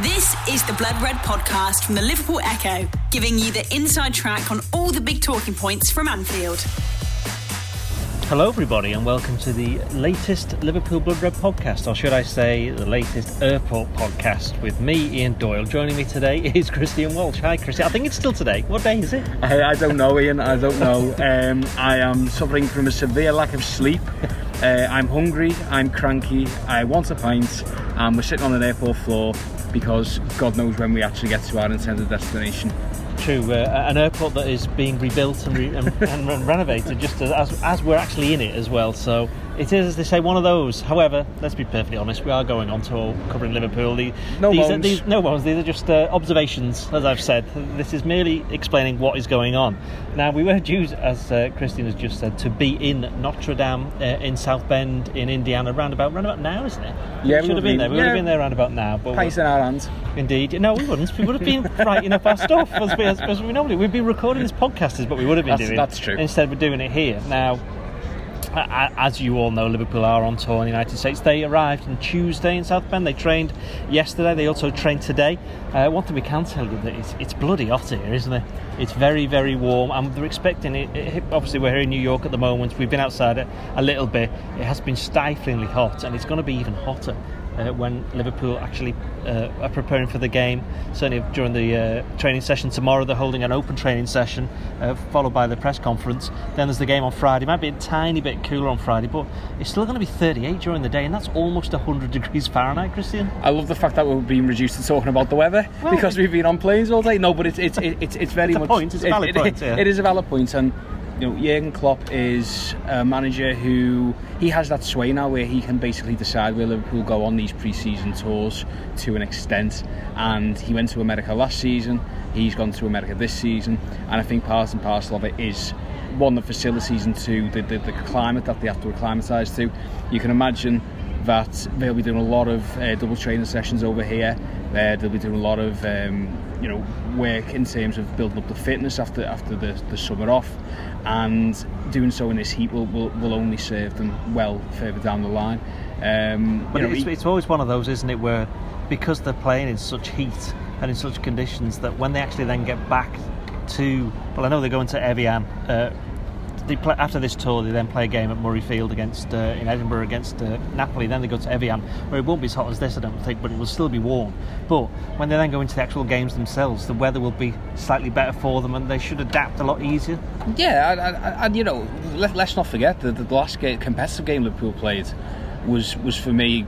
This is the Blood Red podcast from the Liverpool Echo, giving you the inside track on all the big talking points from Anfield. Hello, everybody, and welcome to the latest Liverpool Blood Red podcast, or should I say, the latest airport podcast with me, Ian Doyle. Joining me today is Christian Walsh. Hi, Christian. I think it's still today. What day is it? I, I don't know, Ian. I don't know. Um, I am suffering from a severe lack of sleep. Uh, I'm hungry. I'm cranky. I want a pint, and we're sitting on an airport floor because God knows when we actually get to our intended destination. True, uh, an airport that is being rebuilt and, re- and, and renovated just as, as, we're actually in it as well. So it is, as they say, one of those. However, let's be perfectly honest, we are going on tour covering Liverpool. The, No these, are, bones. these, no bones. These are just uh, observations, as I've said. This is merely explaining what is going on. Now, we were due, as uh, Christine has just said, to be in Notre Dame uh, in South Bend in Indiana round about, round about now, isn't it? Yeah, we we should have would been there. We would have been there round about now. But Pints in our hands. Indeed. No, we wouldn't. We would have been writing up our stuff as we, as we normally. We'd be recording this podcast is what we would have been That's- doing. that's true. Instead, we're doing it here. Now, a- a- as you all know, Liverpool are on tour in the United States. They arrived on Tuesday in South Bend. They trained yesterday. They also trained today. Uh, one thing we can tell you that it's, it's bloody hot here, isn't it? It's very, very warm. And they're expecting it, it. Obviously, we're here in New York at the moment. We've been outside it a little bit. It has been stiflingly hot, and it's going to be even hotter uh, when Liverpool actually uh, are preparing for the game. Certainly during the uh, training session tomorrow, they're holding an open training session, uh, followed by the press conference. Then there's the game on Friday. It might be a tiny bit cooler on Friday, but it's still going to be 38 during the day, and that's almost 100 degrees Fahrenheit, Christian. I love the fact that we're being reduced to talking about the weather Well, because we've been on planes all day. No, but it's it's it's, it's very It's a much point, it's a valid it- it- point, yeah. it is a valid point, and you know Jurgen Klopp is a manager who he has that sway now where he can basically decide where Liverpool go on these pre-season tours to an extent. And he went to America last season. He's gone to America this season, and I think part and parcel of it is one the facilities and two the, the, the climate that they have to acclimatise to. You can imagine that they'll be doing a lot of uh, double training sessions over here. Uh, they'll be doing a lot of um, you know work in terms of building up the fitness after after the, the summer off, and doing so in this heat will, will, will only serve them well further down the line. Um, But you know, it's, it's always one of those, isn't it, where because they're playing in such heat and in such conditions that when they actually then get back to, well, I know they're going to Evian. Uh, they play, after this tour, they then play a game at Murrayfield against uh, in Edinburgh against uh, Napoli. Then they go to Evian, where it won't be as hot as this, I don't think, but it will still be warm. But when they then go into the actual games themselves, the weather will be slightly better for them, and they should adapt a lot easier. Yeah, and, you know, let, let's not forget that the last game, competitive game Liverpool played was was for me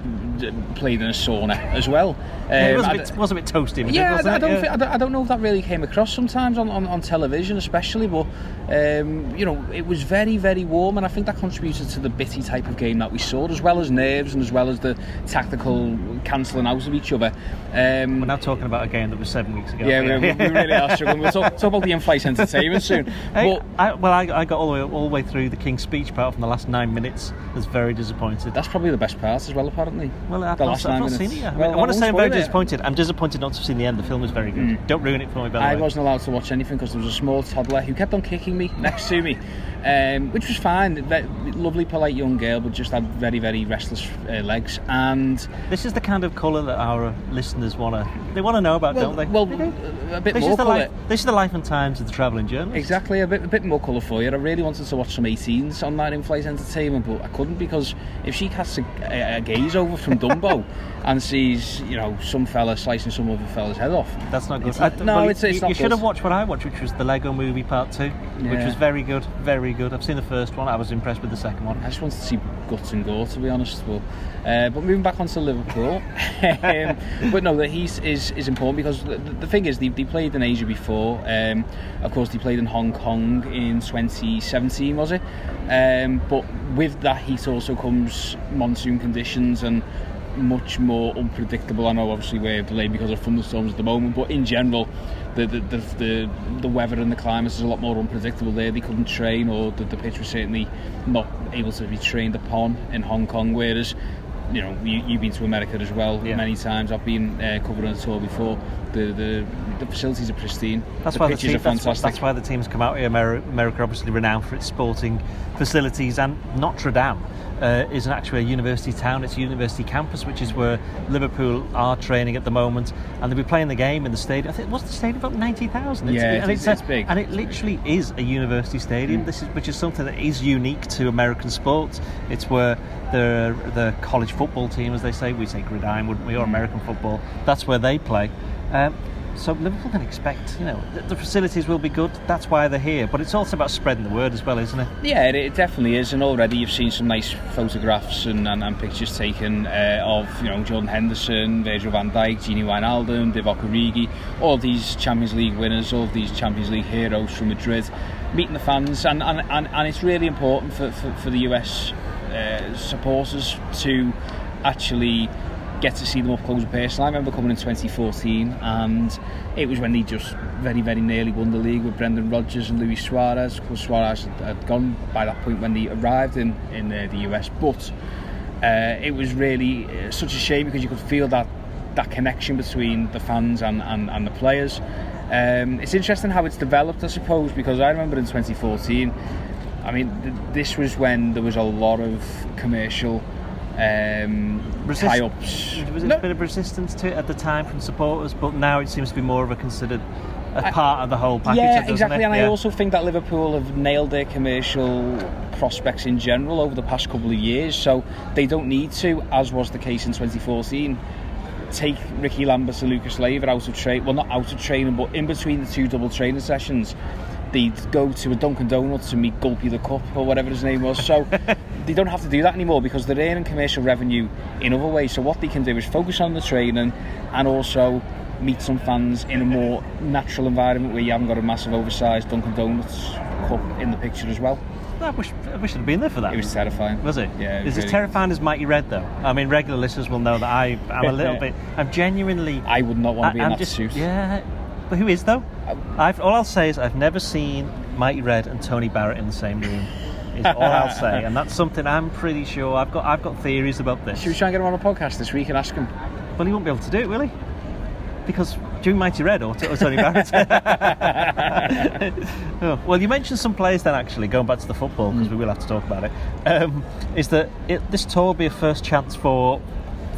played in a sauna as well. Yeah, it Um, was a I- bit, was a bit toasty. Yeah, wasn't I, I don't, Yeah. think, I, don't, I don't know if that really came across sometimes on, on, on television, especially. But um, you know, it was very, very warm, and I think that contributed to the bitty type of game that we saw, as well as nerves and as well as the tactical cancelling out of each other. Um, We're now talking about a game that was seven weeks ago. yeah, we, we, really are struggling. We'll talk, talk about the in-flight entertainment soon. Hey, But I, well, I, I got all the, way, all the way through the King's Speech apart from the last nine minutes. I was very disappointed. that's probably the best part as well, apparently. Well, I've the not, last I've nine not seen it yet. I, mean, I want to say I'm very disappointed. I'm disappointed not to have seen the end. The film was very good. Don't ruin it for me, by I way. wasn't allowed to watch anything because there was a small toddler who kept on kicking me next to me, um, which was fine. Ve- lovely, polite young girl, but just had very, very restless uh, legs. And This is the kind of colour that our listeners want to they want to know about, well, don't they? well, They a bit this more is the colour. life. This is the life and times of the travelling journalist. Exactly, a bit, a bit more colour for you. I really wanted to watch some 18s on that in-flight entertainment, but I couldn't because if she casts a, a, a gaze over from Dumbo and sees, you know, some fella slicing some other fella's head off, That's not good. It's I- no, well, it's- you, it's you not should good. have watched what I watched, which was the Lego Movie Part Two, which was very good, very good. I've seen the first one. I was impressed with the second one. I just wanted to see guts and gore, to be honest. But, uh, but moving back onto Liverpool, um, but no, the Heath is, is important because the, the thing is, they, they played in Asia before. Um, of course, they played in Hong Kong in 2017, was it? Um, but with that heat also comes monsoon conditions and much more unpredictable. I know obviously we're delayed because of thunderstorms at the moment, but in general, the the, the, the, the weather and the climate is a lot more unpredictable there. They couldn't train, or the, the pitch was certainly not able to be trained upon in Hong Kong. Whereas, you know, you, you've been to America as well Yeah. many times. I've been uh, covering a tour before. The, the the facilities are pristine. That's the why the team, that's, that's why the teams come out here. America, America obviously renowned for its sporting facilities and Notre Dame. uh, is actually a university town. It's a university campus, which is where Liverpool are training at the moment, and they'll be playing the game in the stadium. I think what's the stadium about ninety thousand. Yeah, and it's- it's big. and it literally is a university stadium. Mm. This is which is something that is unique to American sports. It's where the the college football team, as they say, we say gridiron, wouldn't we, or Mm. American football. That's where they play. Um, so Liverpool can expect, you know, the, facilities will be good. That's why they're here. But it's also about spreading the word as well, isn't it? Yeah, it, it definitely is, and already you've seen some nice photographs and, and, and pictures taken uh, of you know Jordan Henderson, Virgil van Dijk, Gini Wijnaldum, Divock Origi, all these Champions League winners, all these Champions League heroes from Madrid, meeting the fans, and, and, and, and it's really important for, for, for the US uh, supporters to actually get to see them up close and personal. I remember coming in 2014 and it was when they just very, very nearly won the league with Brendan Rodgers and Luis Suarez. Of course, Suarez had, gone by that point when they arrived in, in uh, the US, but uh, it was really uh, such a shame because you could feel that that connection between the fans and, and, and the players. Um, it's interesting how it's developed, I suppose, because I remember in 2014, I mean, th- this was when there was a lot of commercial um, Resist- tie-ups. Was it No, a bit of resistance to it at the time from supporters? But now it seems to be more of a considered a part of the whole package. yeah, exactly. It? And I also think that Liverpool have nailed their commercial prospects in general over the past couple of years, so they don't need to, as was the case in 2014. Take Rickie Lambert and Lucas Leiva out of train, well, not out of training, but in between the two double training sessions, they'd go to a Dunkin' Donuts and meet Gulpy the Cup or whatever his name was. So they don't have to do that anymore because they're earning commercial revenue in other ways. So what they can do is focus on the training and also meet some fans in a more natural environment where you haven't got a massive oversized Dunkin' Donuts cup in the picture as well. I wish I wish I'd have been there for that. It was terrifying. Was it? Yeah. it Is was as really- terrifying as Mighty Red though? I mean, regular listeners will know that I am a little bit. I'm genuinely. I would not want to be in I'm that just, suit. Yeah, who is though? Uh, I've all I'll say is I've never seen Mighty Red and Tony Barrett in the same room. Is all I'll say, and that's something I'm pretty sure I've got. I've got theories about this. Should we try and get him on a podcast this week and ask him? Well, he won't be able to do it, will he? Because doing Mighty Red or, or Tony Barrett. Oh, well, you mentioned some players then, actually, going back to the football, because we will have to talk about it. Um, is that it, this tour will be a first chance for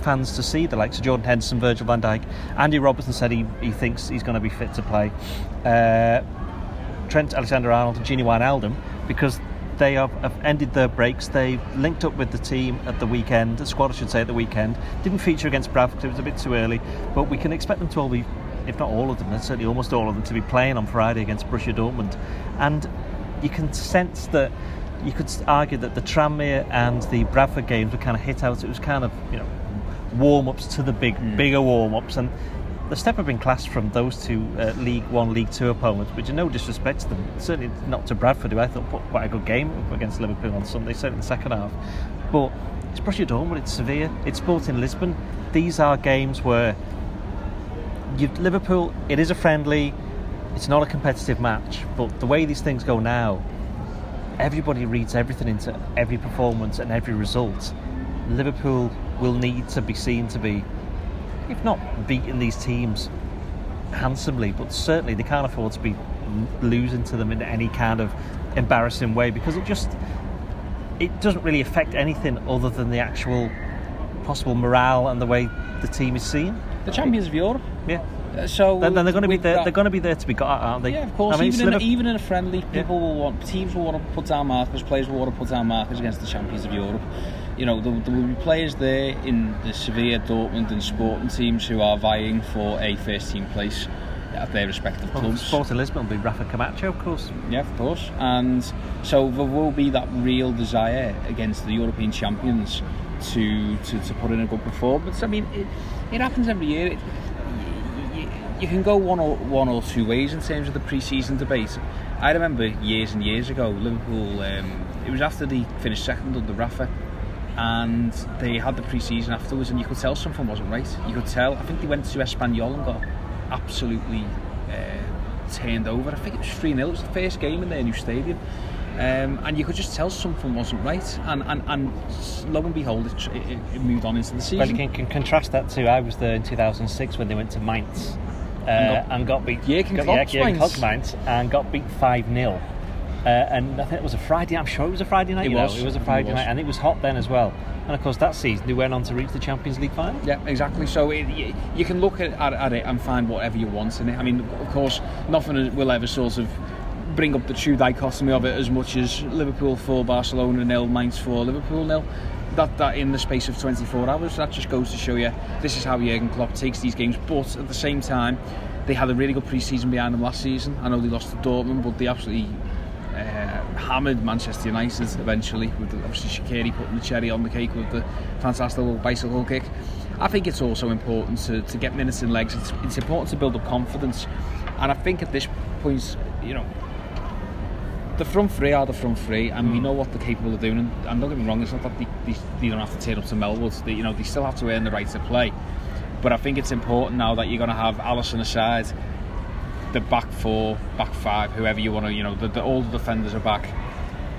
fans to see the likes of Jordan Henderson, Virgil van Dijk. Andy Robertson said he, he thinks he's going to be fit to play. Uh, Trent Alexander Arnold and Gini Wijnaldum because they have, have ended their breaks. They linked up with the team at the weekend, the squad I should say at the weekend. Didn't feature against Bradford it was a bit too early, but we can expect them to all be, if not all of them, certainly almost all of them, to be playing on Friday against Borussia Dortmund. And you can sense that you could argue that the Tranmere and the Bradford games were kind of hit out. It was kind of, you know, warm ups to the big, bigger warm ups. And the step up in class from those two uh, League One, League Two opponents, which are no disrespect to them. Certainly not to Bradford, who I thought put quite a good game up against Liverpool on Sunday, certainly in the second half. But it's Borussia Dortmund, it's Sevilla, it's Sporting Lisbon. These are games where Liverpool. It is a friendly. It's not a competitive match, but the way these things go now, everybody reads everything into every performance and every result. Liverpool will need to be seen to be, if not beating these teams handsomely, but certainly they can't afford to be losing to them in any kind of embarrassing way because it just it doesn't really affect anything other than the actual possible morale and the way the team is seen. The champions of Europe. Yeah. Uh, So Then, then they're going to be there. that- They're going to be there to be got at, aren't they? Yeah, of course. I mean, even, in, Liverpool- even in a friendly, people will want teams will want to put down markers. Players will want to put down markers against the champions of Europe. You know, there, there will be players there in the Sevilla, Dortmund, and Sporting teams who are vying for a first team place at their respective Well, clubs. Sporting Lisbon will be Rafa Camacho, of course. Yeah, of course. And so there will be that real desire against the European champions to to, to put in a good performance. I mean, it, it happens every year. It, you, you can go one or one or two ways in terms of the pre-season debate. I remember years and years ago, Liverpool. Um, it was after they finished second under Rafa, and they had the pre-season afterwards, and you could tell something wasn't right. You could tell. I think they went to Espanyol and got absolutely uh, turned over. I think it was 3 0. It was the first game in their new stadium. Um, and you could just tell something wasn't right. And, and, and lo and behold, it, it, it moved on into the season. Well, you can, can contrast that to I was there in 2006 when they went to Mainz uh, And got- and got beat. Jürgen got, yeah, Mainz. Mainz and got beat five 0 Uh, and I think it was a Friday. I'm sure it was a Friday night. It was. Know? It was a Friday was. night, and it was hot then as well. And of course, that season they went on to reach the Champions League final. Yeah, exactly. So it, you, you can look at, at, at it and find whatever you want in it. I mean, of course, nothing will ever sort of bring up the true dichotomy of it as much as Liverpool 4, Barcelona nil, Mainz 4, Liverpool nil. That, that in the space of 24 hours, that just goes to show you this is how Jurgen Klopp takes these games. But at the same time, they had a really good pre-season behind them last season. I know they lost to Dortmund, but they absolutely Uh, hammered Manchester United eventually with obviously Shaqiri putting the cherry on the cake with the fantastic little bicycle kick. I think it's also important to, to get minutes and legs. It's, it's important to build up confidence, and I think at this point, you know, the front three are the front three, and we hmm. know what they're capable of doing. And, and don't get me wrong, it's not that they, they, they don't have to turn up to Melwood. They, you know, they still have to earn the right to play. But I think it's important now that you're going to have Alisson aside, the back four, back five, whoever you want to, you know, the, the, all the defenders are back.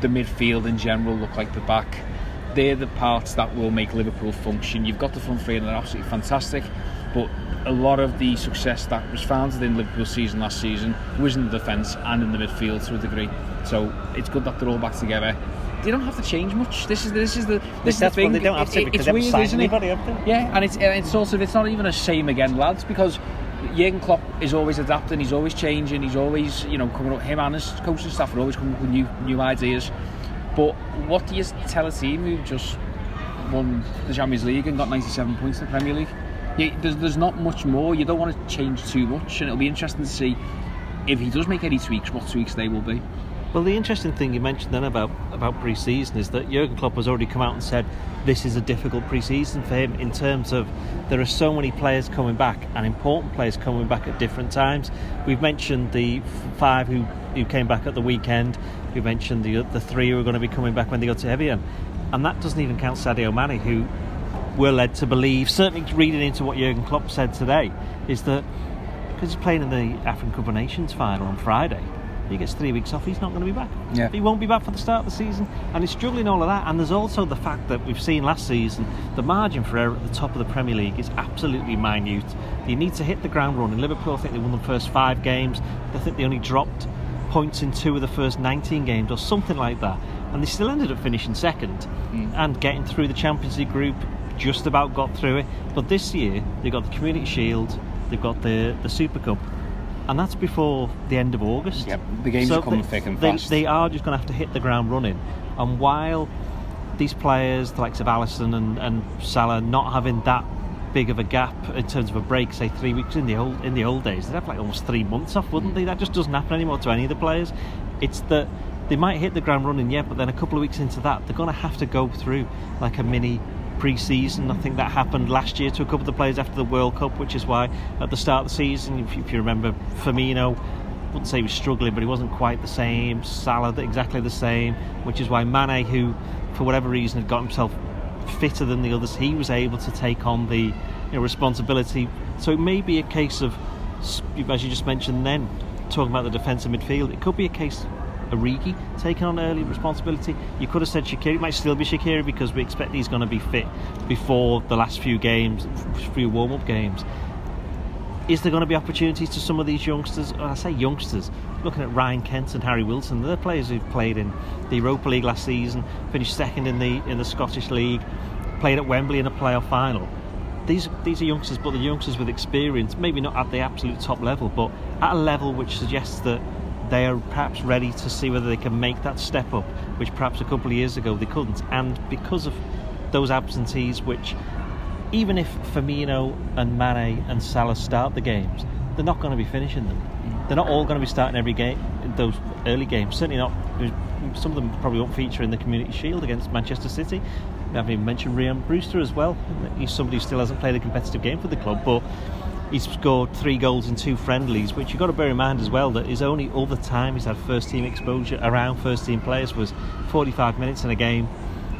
The midfield in general look like the back. They're the parts that will make Liverpool function. You've got the front three, and they're absolutely fantastic. But a lot of the success that was founded in Liverpool's season last season was in the defence and in the midfield to a degree. So it's good that they're all back together. They don't have to change much. This is this is the this is the That's thing. they don't have to It- because it's weird, isn't it? anybody, have they? Yeah, and it's and it's of it's not even a shame again, lads, because Jurgen Klopp is always adapting. He's always changing. He's always you know coming up. Him and his coaching staff are always coming up with new new ideas. But what do you tell a team who just won the Champions League and got 97 points in the Premier League? There's, there's not much more. You don't want to change too much, and it'll be interesting to see if he does make any tweaks, what tweaks they will be. Well, the interesting thing you mentioned then about about pre-season is that Jurgen Klopp has already come out and said this is a difficult pre-season for him in terms of there are so many players coming back and important players coming back at different times. We've mentioned the five who, who came back at the weekend. We mentioned the the three who are going to be coming back when they go to Evian, and that doesn't even count Sadio Mane, who we're led to believe, certainly reading into what Jurgen Klopp said today, is that because he's playing in the African Cup of Nations final on Friday, he gets three weeks off. He's not going to be back. Yeah. He won't be back for the start of the season, and he's struggling all of that. And there's also the fact that we've seen last season the margin for error at the top of the Premier League is absolutely minute. You need to hit the ground running. Liverpool, I think they won the first five games. I think they only dropped points in two of the first 19 games or something like that, and they still ended up finishing second hmm. and getting through the Champions League group. Just about got through it, but this year they've got the Community Shield, they've got the the Super Cup, and that's before the end of August. Yep, the games are coming thick and they, fast. They are just going to have to hit the ground running. And while these players, the likes of Alisson and, and Salah, not having that big of a gap in terms of a break, say three weeks in the old in the old days, they'd have like almost three months off, wouldn't they? That just doesn't happen anymore to any of the players. It's that they might hit the ground running, yeah, but then a couple of weeks into that, they're going to have to go through like a mini pre-season. I think that happened last year to a couple of the players after the World Cup, which is why at the start of the season, if you, if you remember, Firmino I wouldn't say he was struggling, but he wasn't quite the same. Salah exactly the same, which is why Mane, who for whatever reason had got himself fitter than the others, he was able to take on the you know, responsibility. So it may be a case of, as you just mentioned, then talking about the defensive midfield, it could be a case. Origi taking on early responsibility. You could have said Shaqiri. It might still be Shaqiri because we expect he's going to be fit before the last few games, few warm-up games is there going to be opportunities to some of these youngsters? I say youngsters, looking at Ryan Kent and Harry Wilson, they're players who've played in the Europa League last season, finished second in the in the Scottish League, played at Wembley in a playoff final. These these are youngsters, but the youngsters with experience, maybe not at the absolute top level, but at a level which suggests that they are perhaps ready to see whether they can make that step up, which perhaps a couple of years ago they couldn't. And because of those absentees, which even if Firmino and Mane and Salah start the games, they're not going to be finishing them. They're not all going to be starting every game. Those early games, certainly not. Some of them probably won't feature in the Community Shield against Manchester City. We haven't even mentioned Ryan Brewster as well. He's somebody who still hasn't played a competitive game for the club, but he's scored three goals in two friendlies, which you've got to bear in mind as well that his only other time he's had first team exposure around first team players was 45 minutes in a game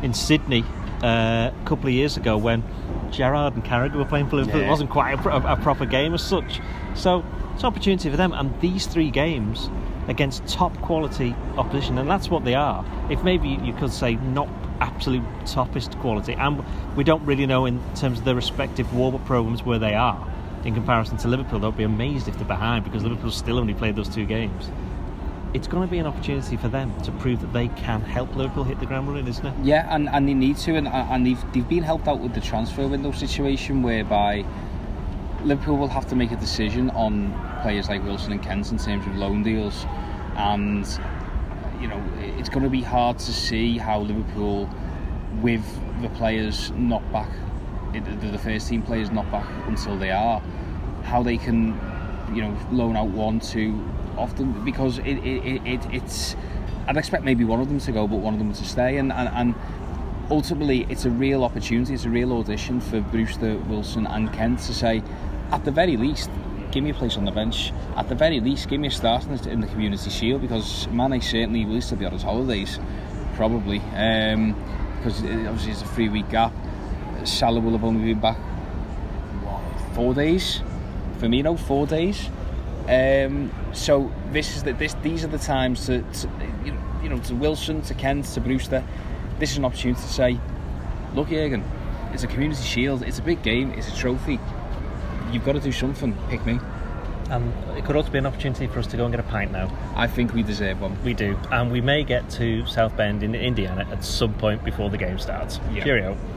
in Sydney uh, a couple of years ago when Gerrard and Carragher were playing for Liverpool. Yeah. It wasn't quite a, pro- a proper game as such. So it's an opportunity for them. And these three games against top quality opposition, and that's what they are. If maybe you could say not absolute toppest quality, and we don't really know in terms of their respective warm-up programs where they are in comparison to Liverpool. They'll be amazed if they're behind because Liverpool still only played those two games. it's going to be an opportunity for them to prove that they can help Liverpool hit the ground running, isn't it? Yeah, and, and they need to, and, and they've, they've been helped out with the transfer window situation whereby Liverpool will have to make a decision on players like Wilson and Kent in terms of loan deals, and you know it's going to be hard to see how Liverpool, with the players not back, the first team players not back until they are, how they can, you know, loan out one, two, often because it, it, it, it's. I'd expect maybe one of them to go, but one of them to stay, and, and, and ultimately it's a real opportunity, it's a real audition for Brewster, Wilson, and Kent to say, at the very least, give me a place on the bench. At the very least, give me a start in the, in the Community Shield because Mane certainly will still be on his holidays, probably, um, because obviously it's a three week gap. Salah will have only been back what, four days. Firmino, four days. Um, so this is the, this these are the times to, to you know to Wilson, to Kent, to Brewster. This is an opportunity to say, look, Jurgen, it's a community shield. It's a big game. It's a trophy. You've got to do something. Pick me. And it could also be an opportunity for us to go and get a pint now. I think we deserve one. We do, and we may get to South Bend in Indiana at some point before the game starts. Yeah. Cheerio.